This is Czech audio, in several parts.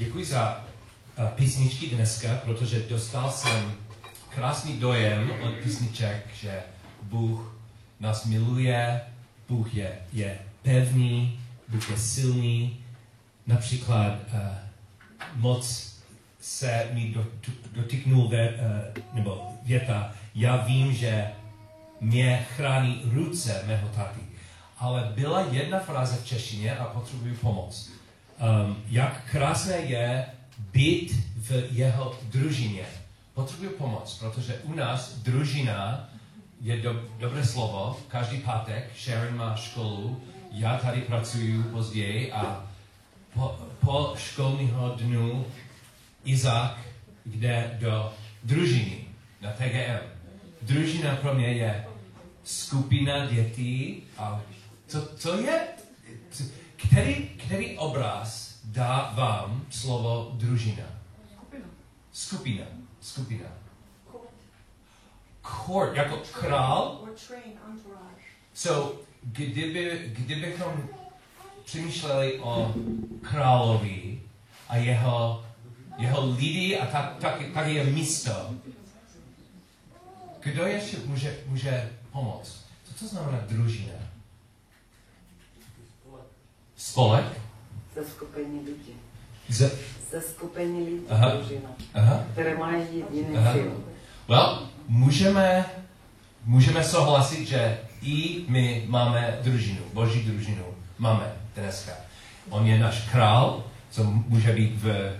děkuji za uh, písničky dneska, protože dostal jsem krásný dojem od písniček, že Bůh nás miluje, Bůh je, je pevný, Bůh je silný. Například uh, moc se mi dotyknul ve, uh, nebo věta, já vím, že mě chrání ruce mého taty. Ale byla jedna fráze v češtině a potřebuji pomoc. Um, jak krásné je být v jeho družině. Potřebuji pomoc, protože u nás družina je do, dobré slovo. Každý pátek Sharon má školu, já tady pracuji později a po, po školního dnu Izák jde do družiny na TGM. Družina pro mě je skupina dětí a co, co je, který, který obraz dá vám slovo družina? Skupina. Skupina. Skupina. Court, jako král. So, kdyby, kdybychom přemýšleli o královi a jeho, jeho lidi a tak, tak, tak je místo, kdo ještě může, může pomoct? Co to znamená družina? Spolek? Ze skupení lidí. Ze, Ze skupení lidí Aha. družina, Aha. které mají jediný cíl. Well, můžeme, můžeme souhlasit, že i my máme družinu, boží družinu. Máme dneska. On je náš král, co může být v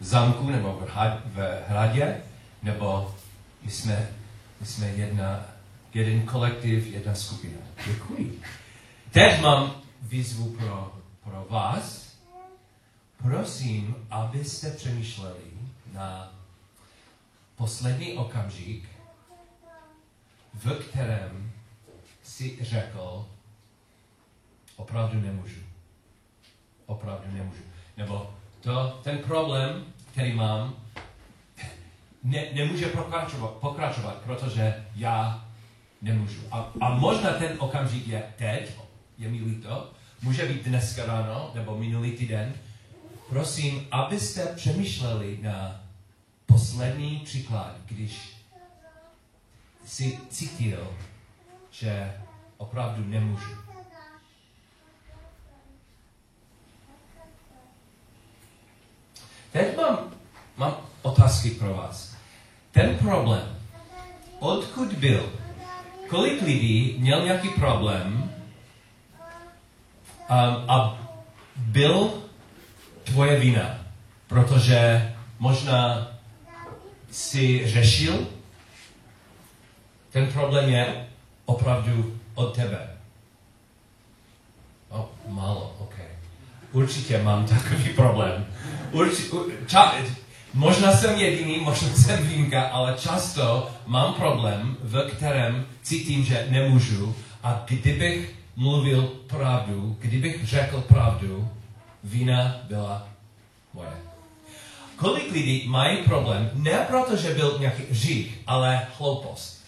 zamku nebo v, v hradě, nebo my jsme, my jsme jedna, jeden kolektiv, jedna skupina. Děkuji. Teď mám výzvu pro, pro vás. Prosím, abyste přemýšleli na poslední okamžik, v kterém si řekl, opravdu nemůžu. Opravdu nemůžu. Nebo to, ten problém, který mám, ne, nemůže pokračovat, pokračovat, protože já nemůžu. A, a možná ten okamžik je teď, je mi líto, může být dneska ráno, nebo minulý týden. Prosím, abyste přemýšleli na poslední příklad, když si cítil, že opravdu nemůžu. Teď mám, mám otázky pro vás. Ten problém, odkud byl? Kolik lidí měl nějaký problém a byl tvoje vina, protože možná si řešil, ten problém je opravdu od tebe. O, málo, ok. Určitě mám takový problém. Urči, ča, možná jsem jediný, možná jsem výjimka, ale často mám problém, v kterém cítím, že nemůžu a kdybych mluvil pravdu, kdybych řekl pravdu, vina byla moje. Kolik lidí mají problém, ne proto, že byl nějaký řík, ale hloupost.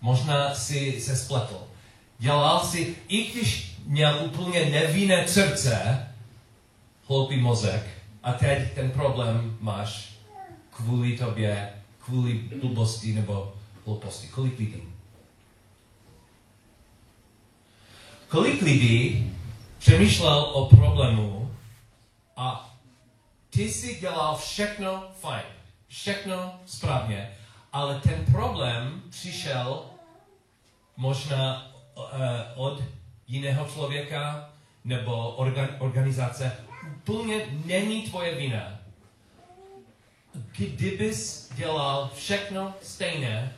Možná si se spletl. Dělal si, i když měl úplně nevinné srdce, hloupý mozek, a teď ten problém máš kvůli tobě, kvůli blbosti nebo hlouposti. Kolik lidí? Kolik lidí přemýšlel o problému a ty si dělal všechno fajn, všechno správně, ale ten problém přišel možná uh, od jiného člověka nebo organ, organizace. Úplně není tvoje vina. Kdybys dělal všechno stejné,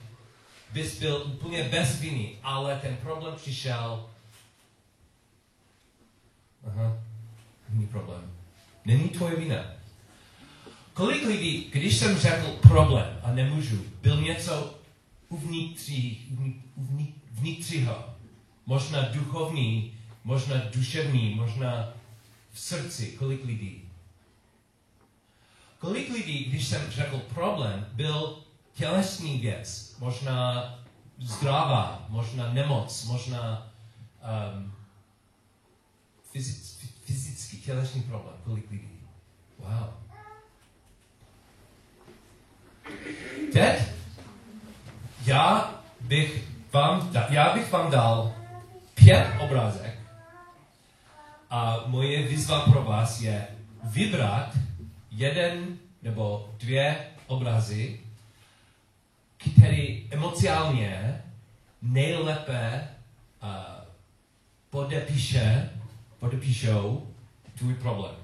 bys byl úplně bez viny, ale ten problém přišel. Aha, není problém. Není tvoje vina. Kolik lidí, když jsem řekl problém a nemůžu, byl něco uvnitří, vnitřního, možná duchovní, možná duševní, možná v srdci, kolik lidí. Kolik lidí, když jsem řekl problém, byl tělesný věc, možná zdravá, možná nemoc, možná um, fyzický, tělesný problém, kolik lidí. Wow. Teď já bych vám, já bych vám dal pět obrázek a moje výzva pro vás je vybrat jeden nebo dvě obrazy, který emocionálně nejlépe uh, podepíše, podepíšou tvůj problém,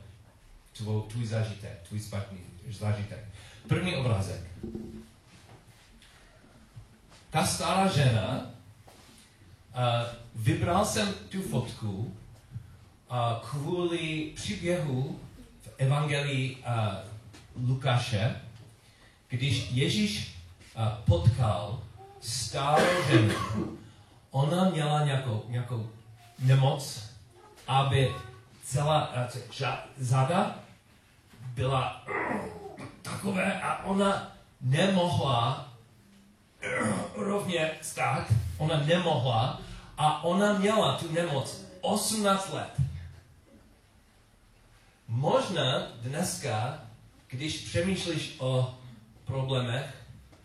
tvůj, tvůj zážitek, tvůj špatný zážitek. První obrázek. Ta stará žena, uh, vybral jsem tu fotku uh, kvůli příběhu v Evangelii uh, Lukáše, když Ježíš uh, potkal starou ženu, ona měla nějakou, nějakou nemoc, aby celá zada byla takové a ona nemohla rovně stát, ona nemohla a ona měla tu nemoc 18 let. Možná dneska, když přemýšlíš o problémech,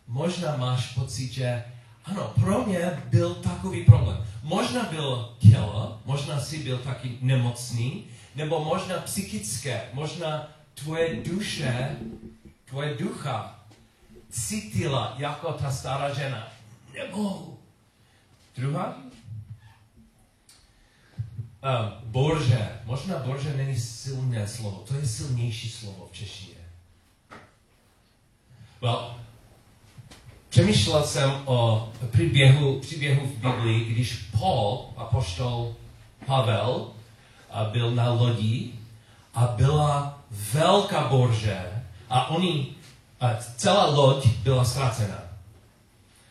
možná máš pocit, že ano, pro mě byl takový problém. Možná byl tělo, možná si byl taky nemocný, nebo možná psychické, možná tvoje duše, tvoje ducha cítila jako ta stará žena. Nemohu. Druhá? Uh, borže. Možná borže není silné slovo. To je silnější slovo v češtině. Well, Přemýšlel jsem o příběhu, příběhu v Biblii, když Paul, apoštol Pavel, byl na lodi a byla velká borže a oni, a celá loď byla ztracena.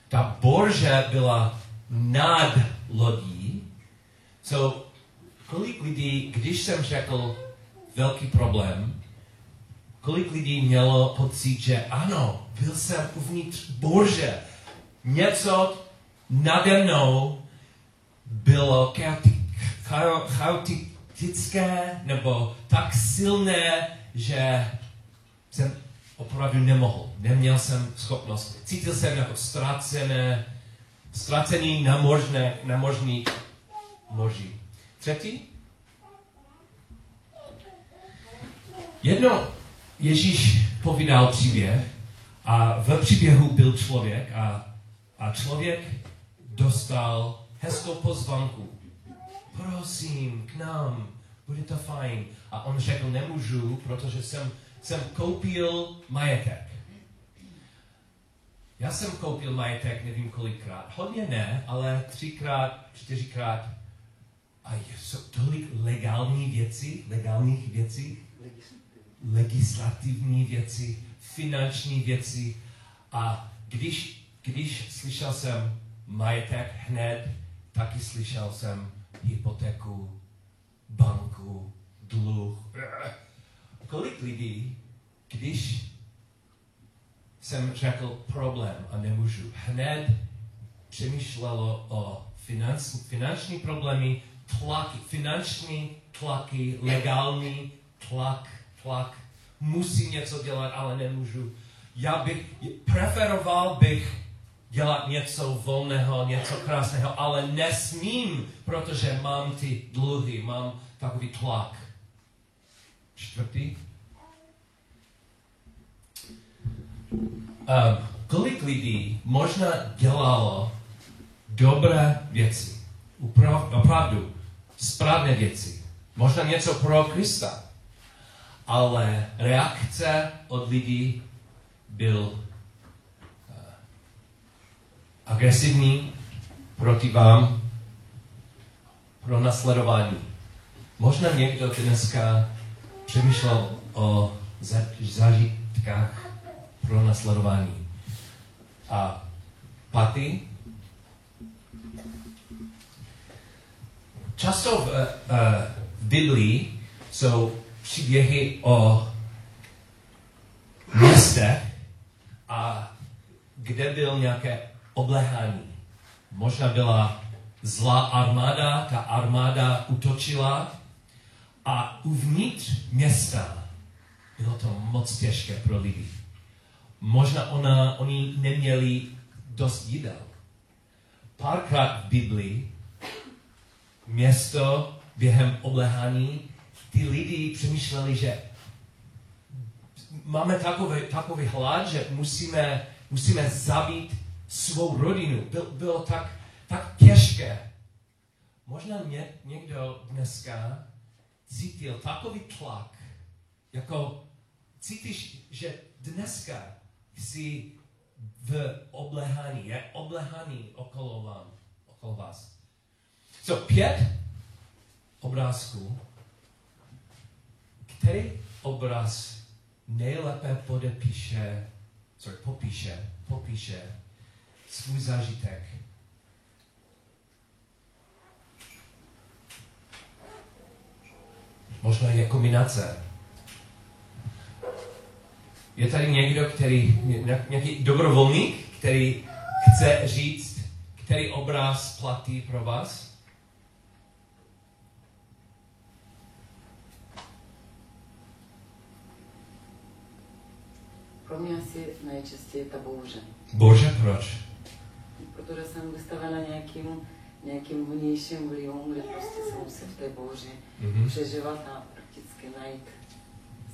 Ta borže byla nad lodí, so kolik lidí, když jsem řekl velký problém, kolik lidí mělo pocit, že ano, byl jsem uvnitř Bože. Něco nade mnou bylo chaotické nebo tak silné, že jsem opravdu nemohl. Neměl jsem schopnost. Cítil jsem jako ztracené, ztracený na možné, na možný moři. Třetí? Jedno Ježíš povídal příběh a v příběhu byl člověk a, a člověk dostal hezkou pozvanku. Prosím, k nám, bude to fajn. A on řekl, nemůžu, protože jsem, jsem koupil majetek. Já jsem koupil majetek nevím kolikrát. Hodně ne, ale třikrát, čtyřikrát. A jsou tolik legální věcí, legálních věcí, legislativní věci, finanční věci. A když, když slyšel jsem majetek hned, taky slyšel jsem hypotéku, banku, dluh. Kolik lidí, když jsem řekl problém a nemůžu, hned přemýšlelo o finanční, finanční problémy, tlaky, finanční tlaky, legální tlak, tlak, musím něco dělat, ale nemůžu. Já bych, preferoval bych dělat něco volného, něco krásného, ale nesmím, protože mám ty dluhy, mám takový tlak. Čtvrtý. Um, kolik lidí možná dělalo dobré věci, opravdu správné věci, možná něco pro Krista, ale reakce od lidí byl uh, agresivní proti vám pro nasledování. Možná někdo dneska přemýšlel o zážitkách pro nasledování. A paty často v, uh, v Biblii jsou příběhy o městech a kde byl nějaké oblehání. Možná byla zlá armáda, ta armáda utočila a uvnitř města bylo to moc těžké pro lidi. Možná ona, oni neměli dost jídel. Párkrát v Biblii město během oblehání ty lidi přemýšleli, že máme takový, takový hlad, že musíme, musíme zabít svou rodinu. Byl, bylo tak, tak těžké. Možná ně, někdo dneska cítil takový tlak, jako cítíš, že dneska jsi v oblehání, je oblehání okolo, vám, okolo vás. So, pět obrázků, který obraz nejlépe podepíše, sorry, popíše, popíše svůj zážitek. Možná je kombinace. Je tady někdo, který, nějaký dobrovolník, který chce říct, který obraz platí pro vás? Pro mě asi nejčastěji ta bouře. Bouře proč? Protože jsem vystavena nějakým, nějakým vnějším vlivům, kde prostě se musí v té bouři mm-hmm. přežívat a prakticky najít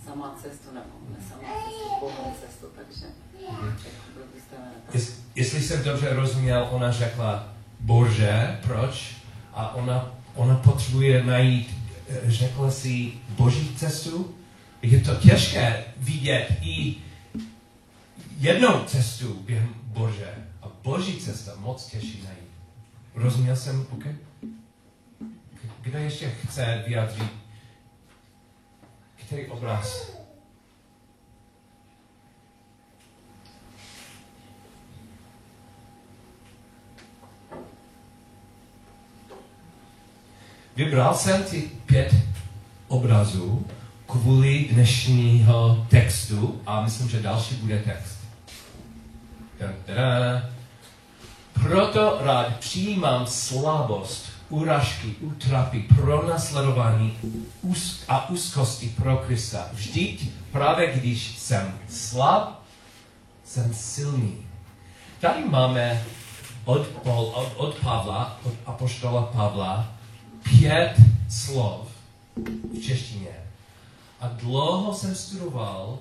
sama cestu, nebo ne sama cestu, bohou cestu, takže mm-hmm. byl vystavena tak. Jest, jestli jsem dobře rozuměl, ona řekla Bože, proč? A ona, ona potřebuje najít, eh, řekla si, boží cestu. Je to těžké vidět i jednou cestu během Bože a Boží cesta moc těžší najít. Rozuměl jsem? OK? Kdo ještě chce vyjádřit? Který obraz? Vybral jsem ty pět obrazů kvůli dnešního textu a myslím, že další bude text. Proto rád přijímám slabost, urážky, útrapy, pronásledování a úzkosti pro Krista. Vždyť právě když jsem slab, jsem silný. Tady máme od, Paul, od, od Pavla, od apoštola Pavla, pět slov v češtině. A dlouho jsem studoval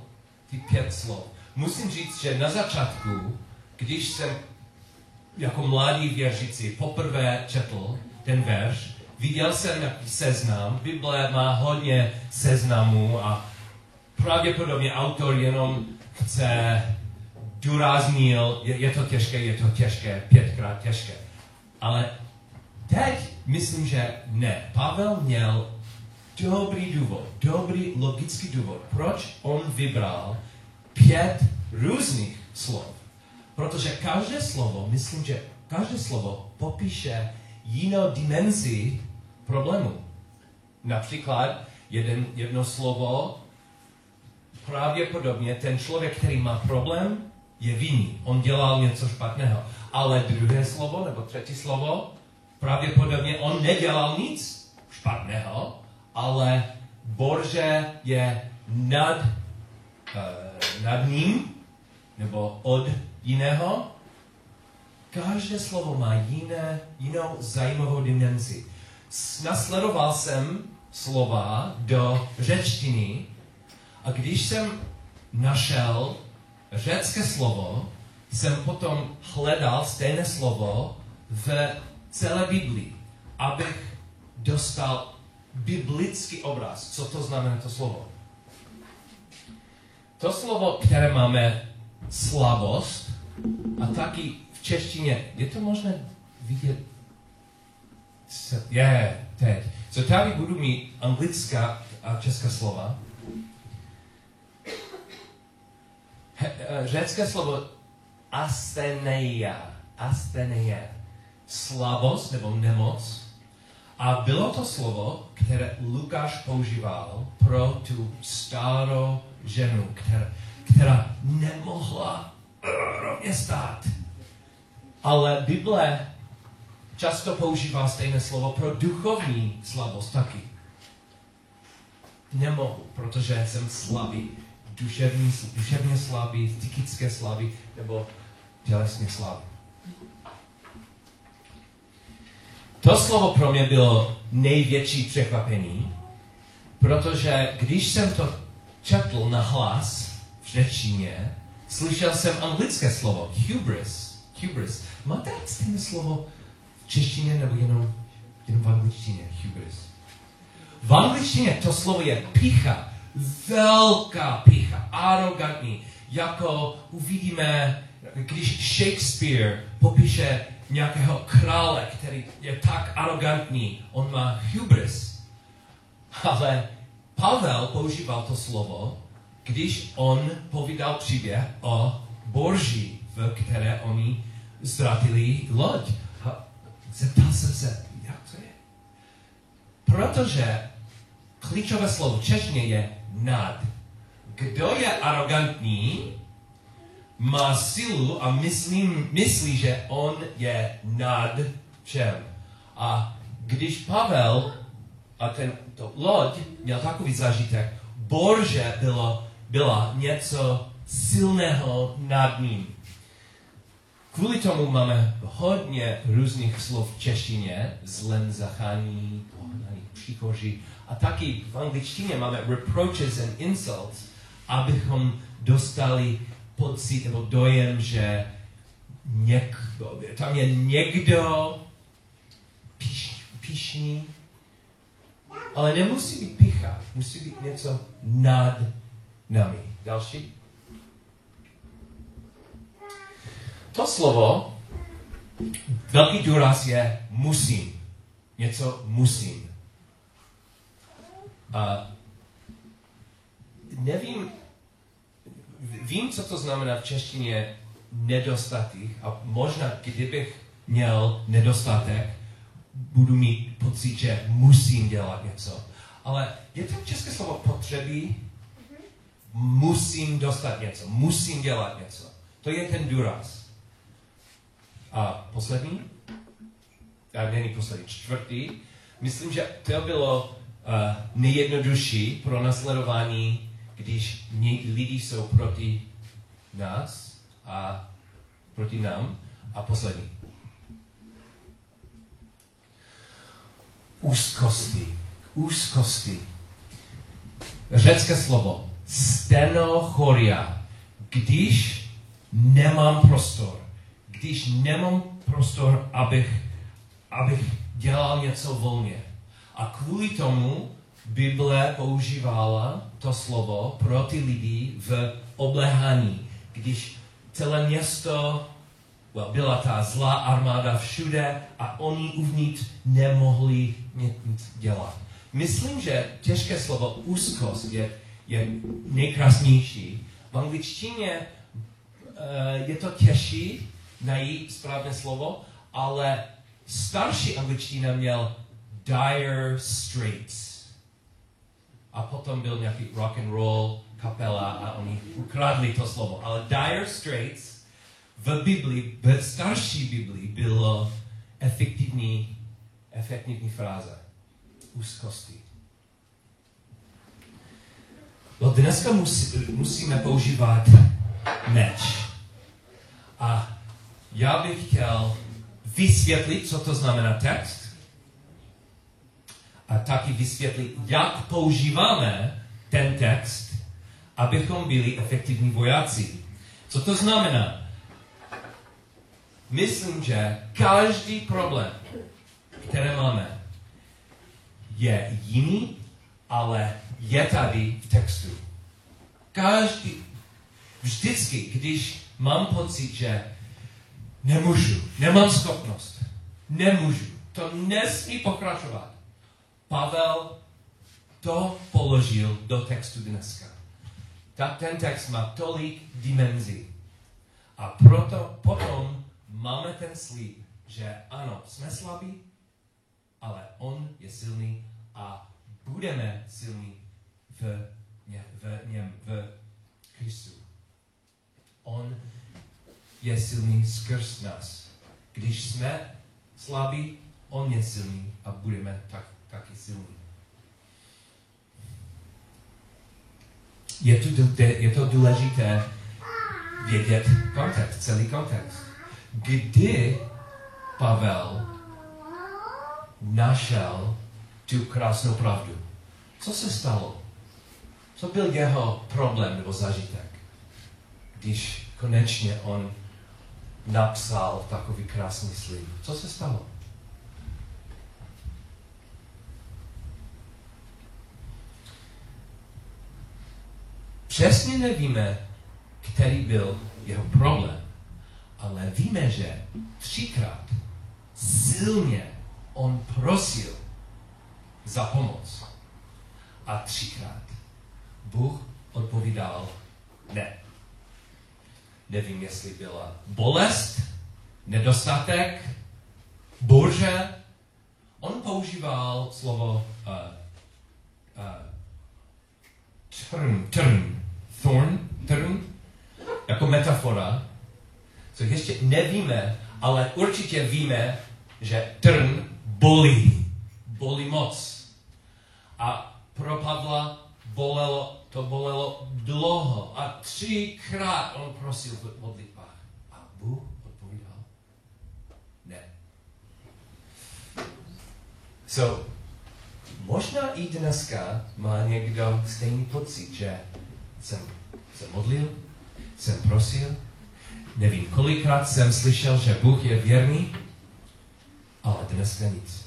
ty pět slov. Musím říct, že na začátku když jsem jako mladý věřící poprvé četl ten verš, viděl jsem nějaký seznam, Bible má hodně seznamů a pravděpodobně autor jenom chce důraznil, je, je to těžké, je to těžké, pětkrát těžké. Ale teď myslím, že ne. Pavel měl dobrý důvod, dobrý logický důvod, proč on vybral pět různých slov. Protože každé slovo, myslím, že každé slovo popíše jinou dimenzi problému. Například jeden, jedno slovo, pravděpodobně ten člověk, který má problém, je vinný. On dělal něco špatného. Ale druhé slovo, nebo třetí slovo, pravděpodobně on nedělal nic špatného, ale Bože je nad, uh, nad ním, nebo od jiného. Každé slovo má jiné, jinou zajímavou dimenzi. Nasledoval jsem slova do řečtiny a když jsem našel řecké slovo, jsem potom hledal stejné slovo v celé Biblii, abych dostal biblický obraz. Co to znamená to slovo? To slovo, které máme slabost, a taky v češtině, je to možné vidět? Je, teď. Co tady budu mít anglická a česká slova. Eh, řecké slovo asteneia, asteneia, slabost nebo nemoc. A bylo to slovo, které Lukáš používal pro tu starou ženu, která, která nemohla rovně stát. Ale Bible často používá stejné slovo pro duchovní slabost taky. Nemohu, protože jsem slabý. duševní, duševně slabý, psychické slabý nebo tělesně slabý. To slovo pro mě bylo největší překvapení, protože když jsem to četl na hlas v řečtině, slyšel jsem anglické slovo, hubris. hubris. Máte stejné slovo v češtině nebo jenom, jenom v angličtině, hubris? V angličtině to slovo je pícha, velká pícha, arrogantní, jako uvidíme, když Shakespeare popíše nějakého krále, který je tak arrogantní, on má hubris. Ale Pavel používal to slovo, když on povídal příběh o borží, v které oni ztratili loď. A zeptal jsem se, jak to je? Protože klíčové slovo v češtině je nad. Kdo je arrogantní, má silu a myslím, myslí, že on je nad všem. A když Pavel a ten to loď měl takový zážitek, borže bylo, byla něco silného nad ním. Kvůli tomu máme hodně různých slov v češtině, zlem zachání, pohnaný, příkoří. A taky v angličtině máme reproaches and insults, abychom dostali pocit nebo dojem, že něk, tam je někdo píš, píšný, ale nemusí být picha, musí být něco nad nami. Další. To slovo, velký důraz je musím. Něco musím. A nevím, vím, co to znamená v češtině nedostatek a možná, kdybych měl nedostatek, budu mít pocit, že musím dělat něco. Ale je to české slovo potřeby, musím dostat něco, musím dělat něco. To je ten důraz. A poslední, a není poslední, čtvrtý, myslím, že to bylo uh, nejjednodušší pro nasledování když lidi jsou proti nás a proti nám. A poslední. Úzkosti. Úzkosti. Řecké slovo stenochoria. Když nemám prostor, když nemám prostor, abych, abych dělal něco volně. A kvůli tomu Bible používala to slovo pro ty lidi v oblehání, když celé město, well, byla ta zlá armáda všude a oni uvnitř nemohli nic dělat. Myslím, že těžké slovo úzkost je, je nejkrásnější. V angličtině uh, je to těžší najít správné slovo, ale starší angličtina měl dire straits a potom byl nějaký rock and roll kapela a oni ukradli to slovo. Ale Dire Straits v Biblii, v starší Biblii bylo efektivní, efektivní fráze. Úzkosti. No dneska musí, musíme používat meč. A já bych chtěl vysvětlit, co to znamená text, a taky vysvětlit, jak používáme ten text, abychom byli efektivní vojáci. Co to znamená? Myslím, že každý problém, který máme, je jiný, ale je tady v textu. Každý, vždycky, když mám pocit, že nemůžu, nemám schopnost, nemůžu, to nesmí pokračovat, Pavel to položil do textu dneska. Tak ten text má tolik dimenzí. A proto potom máme ten slib, že ano, jsme slabí, ale on je silný a budeme silní v, ně, v něm, v Kristu. On je silný skrz nás. Když jsme slabí, on je silný a budeme tak taky silný. je, tu, je to důležité vědět kontext, celý kontext. Kdy Pavel našel tu krásnou pravdu? Co se stalo? Co byl jeho problém nebo zažitek, když konečně on napsal takový krásný slib? Co se stalo? Přesně nevíme, který byl jeho problém, ale víme, že třikrát silně on prosil za pomoc. A třikrát Bůh odpovídal ne. Nevím, jestli byla bolest, nedostatek, burže. On používal slovo uh, uh, trn, trn, thorn, trn, jako metafora, co ještě nevíme, ale určitě víme, že trn bolí. Bolí moc. A pro Pavla bolelo, to bolelo dlouho. A třikrát on prosil v modlitbách. A Bůh odpovídal, ne. So, možná i dneska má někdo stejný pocit, že jsem se modlil, jsem prosil, nevím, kolikrát jsem slyšel, že Bůh je věrný, ale dneska nic.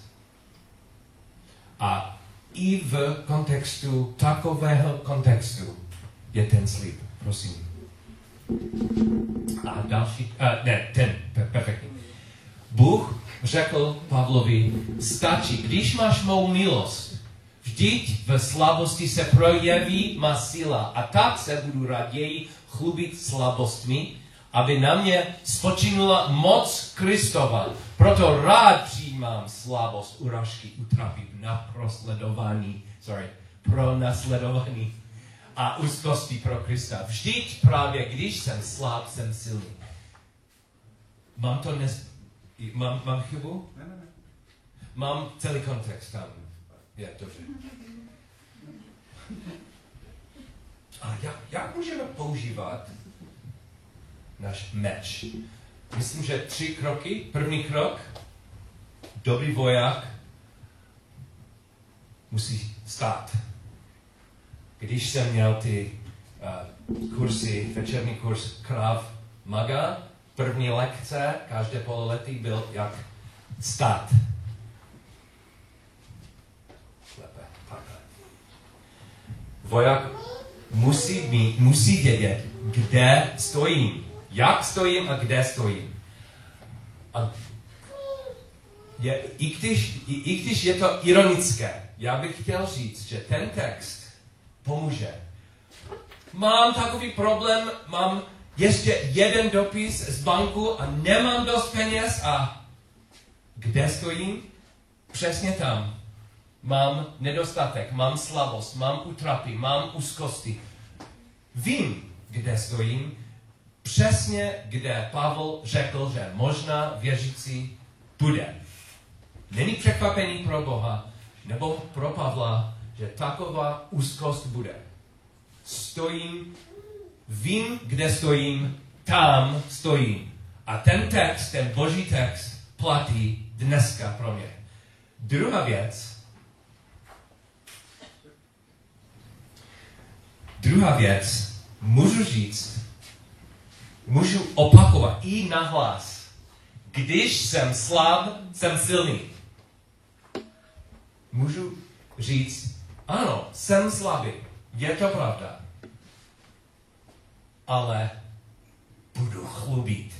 A i v kontextu takového kontextu je ten slib. Prosím. A další, uh, ne, ten, perfektní. Bůh řekl Pavlovi, stačí, když máš mou milost, vždyť v slabosti se projeví má síla a tak se budu raději chlubit slabostmi, aby na mě spočinula moc Kristova. Proto rád přijímám slabost, urážky, utrapy, naprosledování, sorry, pro nasledování a úzkosti pro Krista. Vždyť právě, když jsem slab, jsem silný. Mám to nes... Mám, mám chybu? Ne, ne, ne. Mám celý kontext tam. Je, dobře. A jak, jak můžeme používat náš meč? Myslím, že tři kroky. První krok, dobrý voják musí stát. Když jsem měl ty uh, kursy, večerní kurz Krav Maga, první lekce každé pololetí byl jak stát. Voják musí, mít, musí vědět, kde stojím, jak stojím a kde stojím. A je, i, když, i, i když je to ironické, já bych chtěl říct, že ten text pomůže. Mám takový problém, mám ještě jeden dopis z banku a nemám dost peněz a kde stojím? Přesně tam. Mám nedostatek, mám slabost, mám utrapy, mám úzkosti. Vím, kde stojím, přesně kde Pavel řekl, že možná věřící bude. Není překvapení pro Boha nebo pro Pavla, že taková úzkost bude. Stojím, vím, kde stojím, tam stojím. A ten text, ten boží text, platí dneska pro mě. Druhá věc, druhá věc, můžu říct, můžu opakovat i nahlas. Když jsem slab, jsem silný. Můžu říct, ano, jsem slabý, je to pravda. Ale budu chlubit.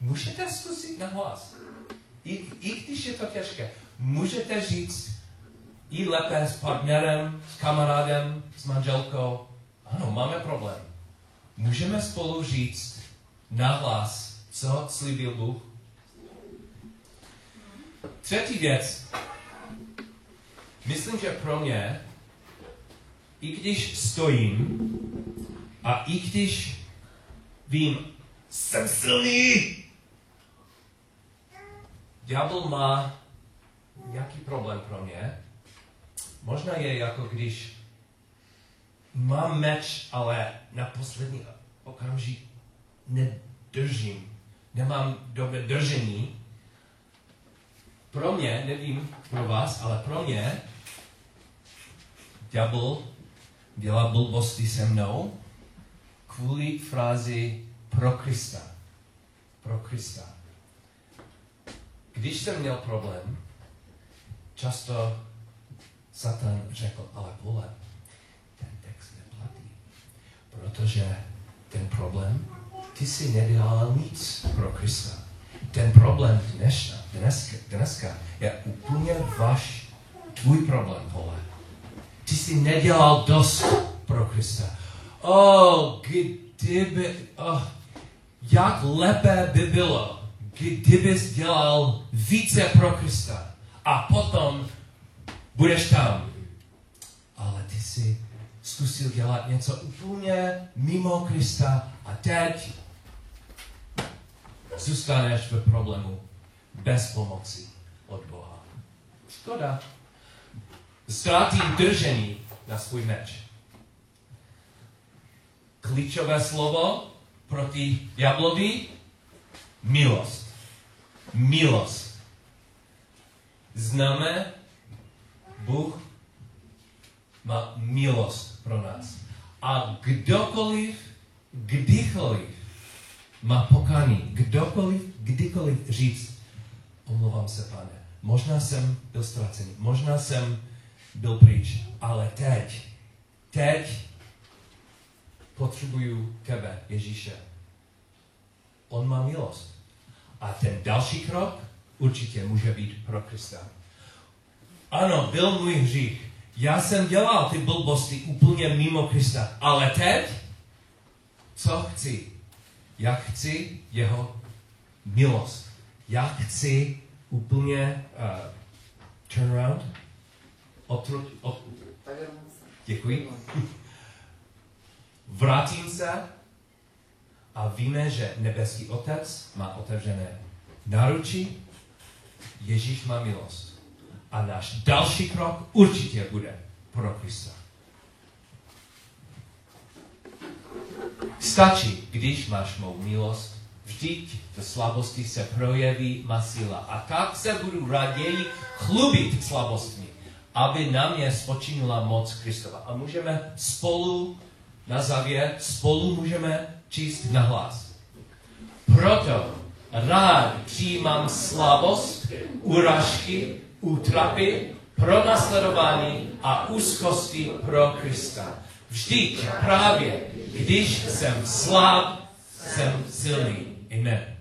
Můžete zkusit nahlas. I, I když je to těžké, můžete říct i lépe s partnerem, s kamarádem, s manželkou. Ano, máme problém. Můžeme spolu říct nahlas, co slíbil Bůh. Třetí věc. Myslím, že pro mě, i když stojím a i když vím, jsem silný, ďábel má nějaký problém pro mě. Možná je jako když mám meč, ale na poslední okamžik nedržím. Nemám dobré držení. Pro mě, nevím pro vás, ale pro mě ďábel dělá blbosti se mnou kvůli frázi pro Krista. Pro Krista. Když jsem měl problém, často Satan řekl, ale vole, ten text neplatí, protože ten problém, ty si nedělal nic pro Krista. Ten problém dneška, dneska, dneska je úplně váš, tvůj problém, vole. Ty jsi nedělal dost pro Krista. Oh, kdyby, oh, jak lépe by bylo, kdybys dělal více pro Krista a potom budeš tam. Ale ty jsi zkusil dělat něco úplně mimo Krista a teď zůstaneš v problému bez pomoci od Boha. Škoda. Ztrátím držení na svůj meč. Klíčové slovo proti Jablovi? Milost. Milost. Známe, Bůh má milost pro nás. A kdokoliv, kdykoliv má pokání, kdokoliv, kdykoliv říct, omlouvám se, pane, možná jsem byl ztracený, možná jsem byl pryč, ale teď, teď potřebuju tebe, Ježíše. On má milost. A ten další krok určitě může být pro Krista. Ano, byl můj hřích. Já jsem dělal ty blbosti úplně mimo Krista. Ale teď, co chci? Já chci jeho milost. Já chci úplně uh, turn around. Otru, ot, děkuji. Vrátím se a víme, že nebeský otec má otevřené náručí, Ježíš má milost. A náš další krok určitě bude pro Krista. Stačí, když máš mou milost, vždyť do slabosti se projeví má síla. A tak se budu raději chlubit slabostmi, aby na mě spočinula moc Kristova. A můžeme spolu, na závěr, spolu můžeme číst na hlas. Proto rád přijímám slabost, urážky, útrapy, pronásledování a úzkosti pro Krista. Vždyť právě, když jsem slab, jsem silný. Amen.